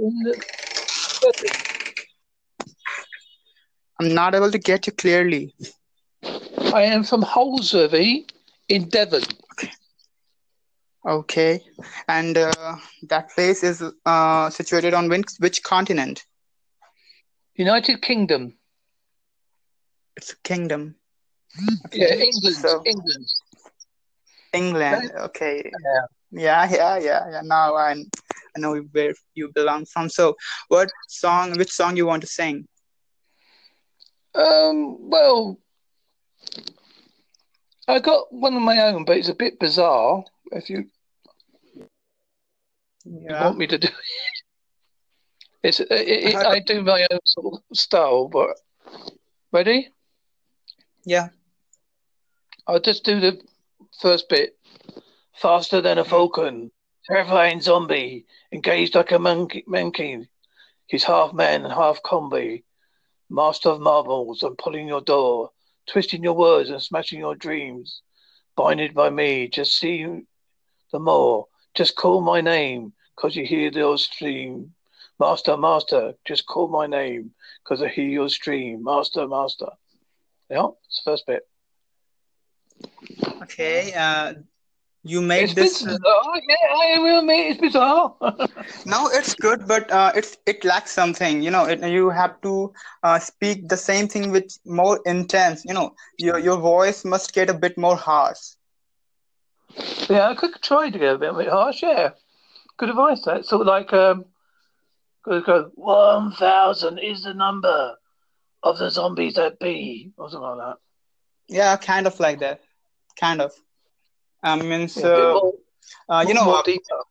in I'm not able to get you clearly. I am from Holsworthy in Devon. Okay. And uh, that place is uh, situated on which, which continent? United Kingdom. It's a kingdom. Yeah, England. So- England. England. Okay. Yeah. Yeah, yeah, yeah, yeah. Now I, I know where you belong from. So, what song? Which song you want to sing? Um. Well, I got one of my own, but it's a bit bizarre. If you Yeah. want me to do it, it's it, it, I do my own sort of style. But ready? Yeah. I'll just do the first bit. Faster than a falcon, terrifying zombie, engaged like a monkey. monkey. He's half man and half combi. Master of marbles I'm pulling your door, twisting your words and smashing your dreams. Binded by me, just see the more. Just call my name, cause you hear the old stream. Master, master, just call my name, cause I hear your stream. Master, master. Yeah, it's the first bit. Okay. Uh, you made It's this. bizarre. Yeah, I will admit it's bizarre. No, it's good, but uh, it's it lacks something. You know, it, you have to uh, speak the same thing with more intense. You know, your your voice must get a bit more harsh. yeah, I could try to get a bit, a bit harsh. Yeah, good advice. That sort of like um, could go one thousand is the number of the zombies that be, or something like that. Yeah, kind of like that. Kind of. I mean, Yeah, a bit so uh, you know, uh,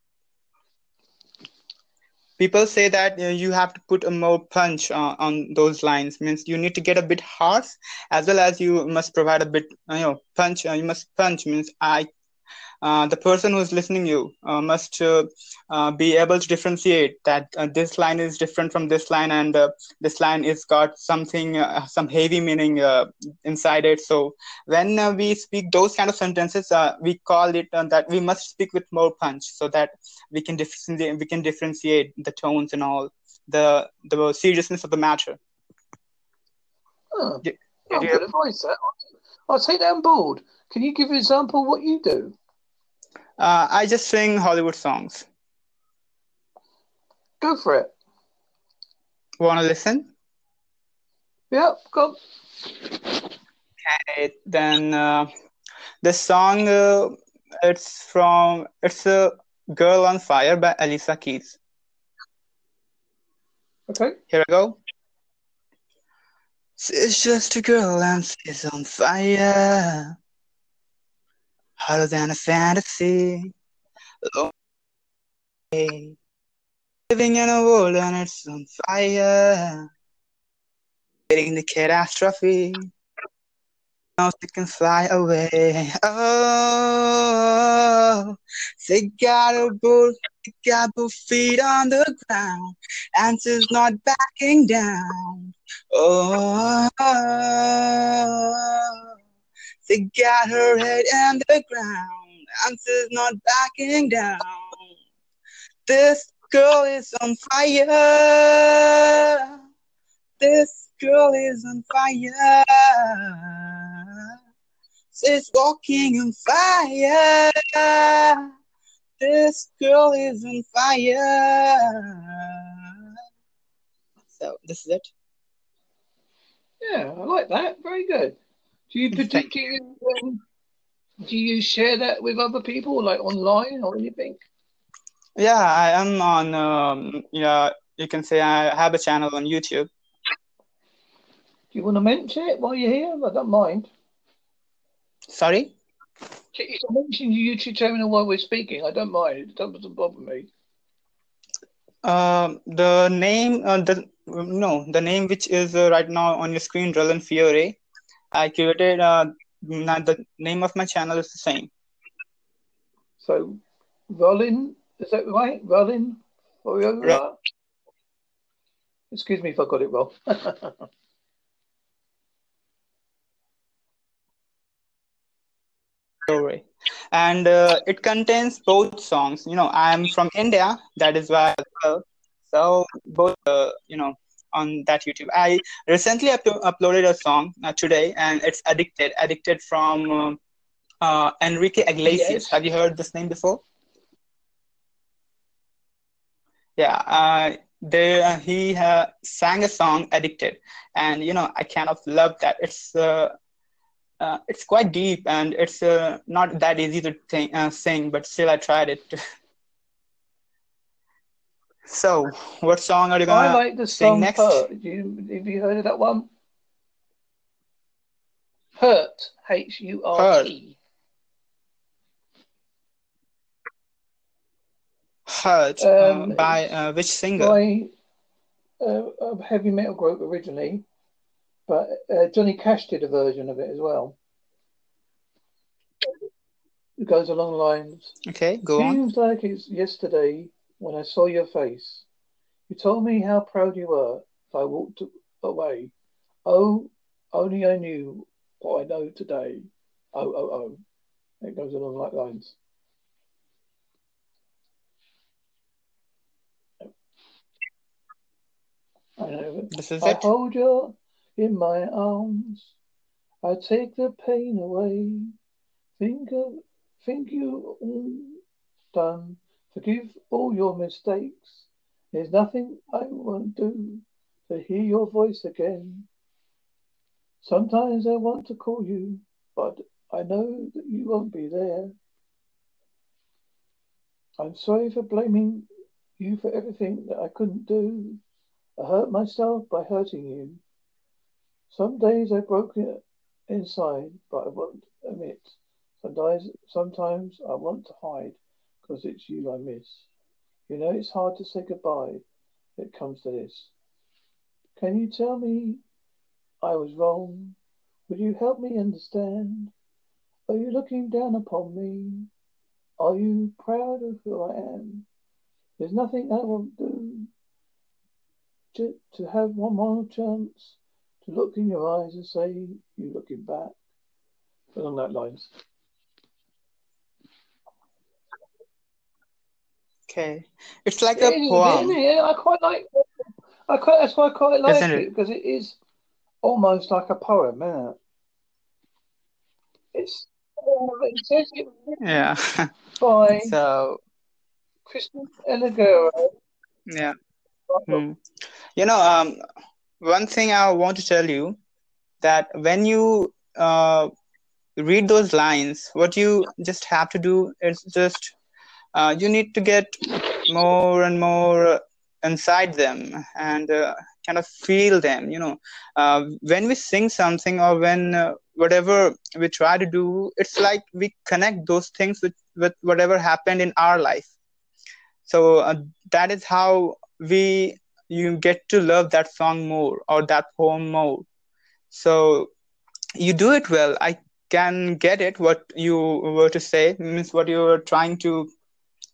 people say that uh, you have to put a more punch uh, on those lines. Means you need to get a bit harsh, as well as you must provide a bit, you know, punch. Uh, you must punch. Means I uh, the person who's listening you uh, must uh, uh, be able to differentiate that uh, this line is different from this line and uh, this line is got something uh, some heavy meaning uh, inside it so when uh, we speak those kind of sentences uh, we call it uh, that we must speak with more punch so that we can differentiate we can differentiate the tones and all the the seriousness of the matter Oh, Yeah, oh, yeah. good advice. That. I'll take that on board. Can you give an example of what you do? Uh, i just sing hollywood songs Go for it. want to listen Yeah, go. Okay, then uh, this song uh, it's from it's a girl on fire by Alicia Keys. Okay. Here I go. It's just a girl and she's on fire, hotter than a fantasy. Lonely. Living in a world and it's on fire, waiting the catastrophe. Now she can fly away. Oh, they got her both, they got both feet on the ground, and she's not backing down. Oh, they got her head in the ground, and she's not backing down. This girl is on fire. This girl is on fire. She's walking on fire. This girl is on fire. So this is it. Yeah, I like that. Very good. Do you particularly um, do you share that with other people, like online or anything? Yeah, I am on. Um, yeah, you can say I have a channel on YouTube. Do you want to mention it while you're here? I don't mind. Sorry. You can mention your YouTube channel while we're speaking. I don't mind. It doesn't bother me. Um, the name, uh, the no, the name which is uh, right now on your screen, Rullen Fiore. I created. Uh, the name of my channel is the same. So, Rollin, is that right? Rollin? Ro- Excuse me if I got it wrong. Fiore. And uh, it contains both songs. You know, I am from India. That is why well. So both, uh, you know, on that YouTube. I recently up- uploaded a song uh, today, and it's "Addicted." Addicted from um, uh, Enrique Iglesias. Yes. Have you heard this name before? Yeah, uh, there uh, he uh, sang a song "Addicted," and you know I kind of love that. It's uh, uh, it's quite deep and it's uh, not that easy to think, uh, sing, but still I tried it. so, what song are you gonna I like the sing song next? Hurt. Do you, have you heard of that one? Hurt. H U R T. Hurt uh, Um, by uh, which singer? by uh, a heavy metal group originally, but uh, Johnny Cash did a version of it as well. It goes along the lines. Okay, go on. Seems like it's yesterday when I saw your face. You told me how proud you were if I walked away. Oh, only I knew what I know today. Oh, oh, oh. It goes along like lines. I know. This is I it. hold you in my arms. I take the pain away. Think of, think you all done. Forgive all your mistakes. There's nothing I won't do to hear your voice again. Sometimes I want to call you, but I know that you won't be there. I'm sorry for blaming you for everything that I couldn't do. I hurt myself by hurting you. Some days I broke it inside, but I won't admit. Sometimes, sometimes I want to hide because it's you I miss. You know it's hard to say goodbye it comes to this. Can you tell me I was wrong? Would you help me understand? Are you looking down upon me? Are you proud of who I am? There's nothing I won't do to, to have one more chance to look in your eyes and say you're looking back. Along that lines. Okay, it's like It a is, poem, it? Yeah, I quite like. I quite. That's why I quite like isn't it it? because it is almost like a poem, isn't it? It's. It says it Yeah. by So, Kristen Eligero. yeah. Hmm. You know, um, one thing I want to tell you that when you uh, read those lines, what you just have to do is just uh, you need to get more and more inside them and uh, kind of feel them. You know, uh, when we sing something or when uh, whatever we try to do, it's like we connect those things with with whatever happened in our life. So uh, that is how we you get to love that song more or that poem more. So you do it well. I can get it what you were to say means what you were trying to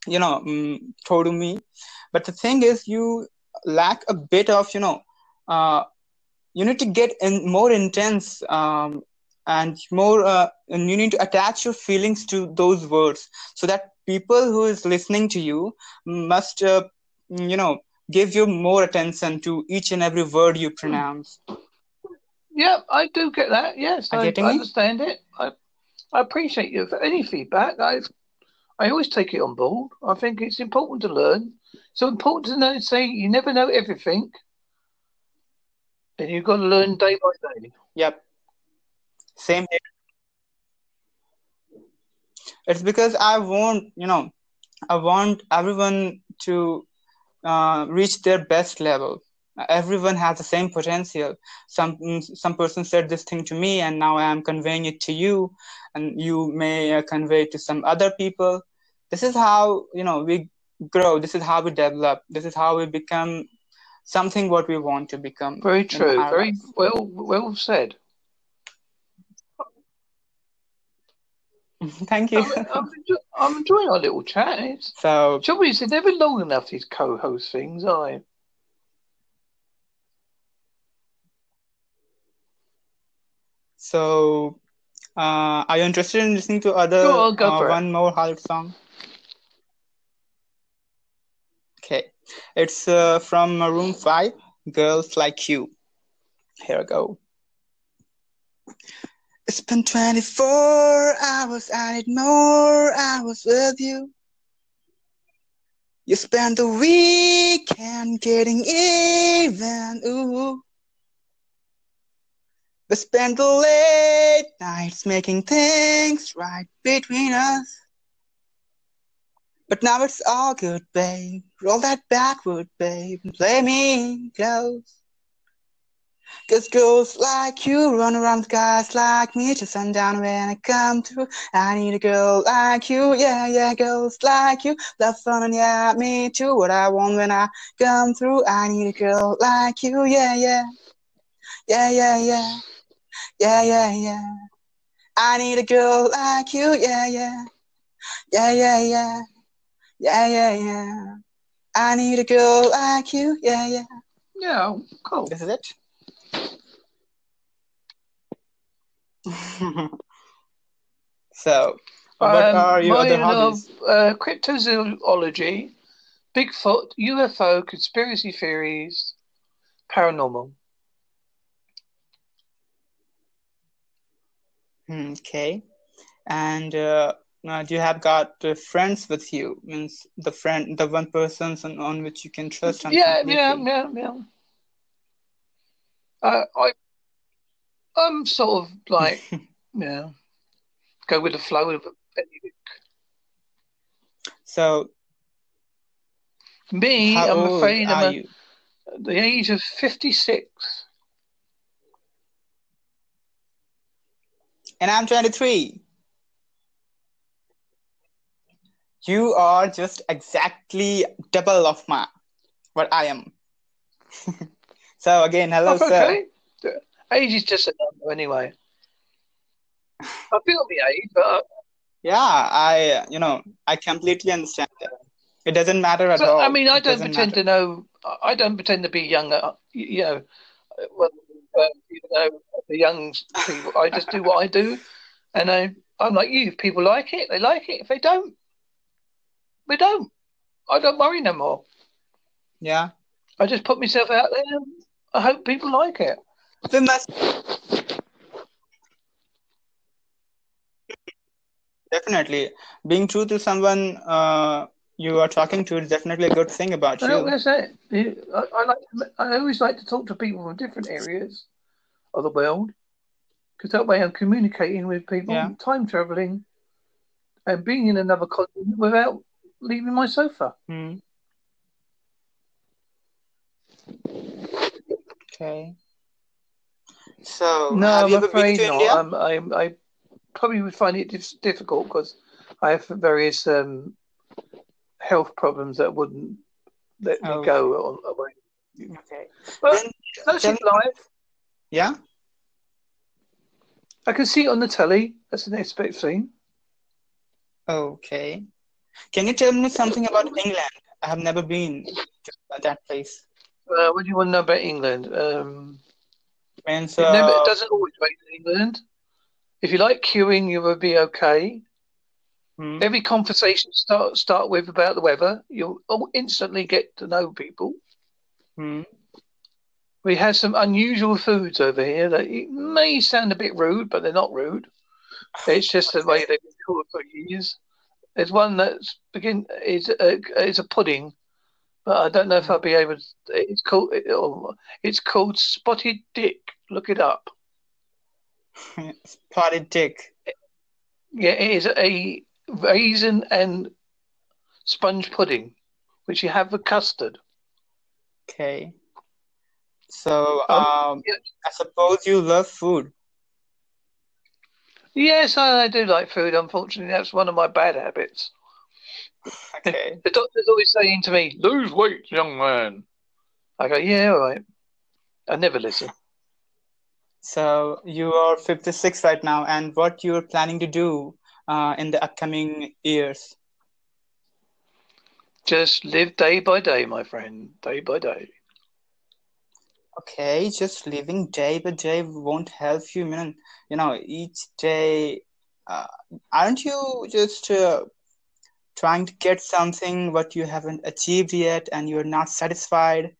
you know um, throw me but the thing is you lack a bit of you know uh, you need to get in more intense um, and more uh, and you need to attach your feelings to those words so that people who is listening to you must uh, you know give you more attention to each and every word you pronounce Yeah, I do get that. Yes, Are I, I understand it. I, I appreciate you for any feedback. I, I always take it on board. I think it's important to learn. So important to know. Say you never know everything, and you've got to learn day by day. yep same here it's because i want you know i want everyone to uh, reach their best level everyone has the same potential some some person said this thing to me and now i am conveying it to you and you may uh, convey it to some other people this is how you know we grow this is how we develop this is how we become something what we want to become Very true. Very life. well. Well said. thank you I'm, I'm, enjoy, I'm enjoying our little chat. It's, so trouble is, they're never long enough. These co-host things, are they? So, uh, are you interested in listening to other uh, for it. one more Hollywood song? Okay. It's uh, from Maroon 5, Girls Like You. Here I go. It's been 24 hours, I need more hours with you. You spend the weekend getting even, ooh. We spend the late nights making things right between us. But now it's all good, babe. Roll that backward, babe, and play me close. Cause girls like you run around guys like me till sundown when I come through. I need a girl like you, yeah, yeah, girls like you. Love fun and yeah, me too. What I want when I come through. I need a girl like you, yeah, yeah. Yeah, yeah, yeah. Yeah, yeah, yeah. I need a girl like you, yeah, yeah. Yeah, yeah, yeah. Yeah, yeah, yeah. I need a girl like you, yeah, yeah. Yeah, cool. This is it. so, what Um, are your other hobbies? are, uh, cryptozoology, Bigfoot, UFO, conspiracy theories, paranormal. Okay. And uh, uh, do you have got friends with you? Means the friend, the one person on, on which you can trust Yeah, yeah, yeah, yeah. Uh, I, I'm sort of like, yeah, go with the flow of anything. So, Me, I'm afraid I'm at the age of 56. And I'm 23. You are just exactly double of my what I am. so again, hello, That's sir. okay. Age is just a number anyway. I feel my age, but Yeah, I you know I completely understand that. It doesn't matter at all. I mean, I don't pretend matter. to know. I don't pretend to be younger. You know, well, uh, you know, the young people. I just do what I do, and I, I'm like you. If people like it, they like it. If they don't, they don't. I don't worry no more. Yeah, I just put myself out there. I hope people like it. Then must definitely being true to someone uh, you are talking to is definitely a good thing about Well, you. that's it. I, I like. I always like to talk to people from different areas of the world because that way I'm communicating with people, Yeah. time traveling, and being in another continent without leaving my sofa. Hmm. Okay. So, No, have I'm you ever been afraid to not. India? I'm, I'm, I probably would find it difficult because I have various um, health problems that wouldn't let me Oh. go on, away. Okay. But Then that's tell it life. Yeah. I can see it on the telly. That's an best thing. Okay. Can you tell me something about England? I have never been to that place. Uh, what do you want to know about England? Um, Means, it, never, it doesn't always rain in England. If you like queuing, you will be okay. Hmm, Every conversation start start with about the weather. You'll oh, instantly get to know people. hmm, We have some unusual foods over here that it may sound a bit rude, but they're not rude. It's just the way they've been called for years. There's one that's begin is a, is a pudding, but I don't know if I'll be able. To, it's called it's called spotted dick. Look it up. spotted dick. Yeah, it is a raisin and sponge pudding, which you have with custard. Okay. So, Um, um, yeah. I suppose you love food. Yes, I do like food. Unfortunately, that's one of my bad habits. Okay. The doctor's always saying to me, "Lose weight, young man." I go, "Yeah, all right." I never listen. So you are 56 right now, and what you're planning to do uh, in the upcoming years? Just live day by day, my friend. Day by day. Okay, just living day by day won't help you, man. You know, each day, uh, aren't you just uh, trying to get something what you haven't achieved yet and you're not satisfied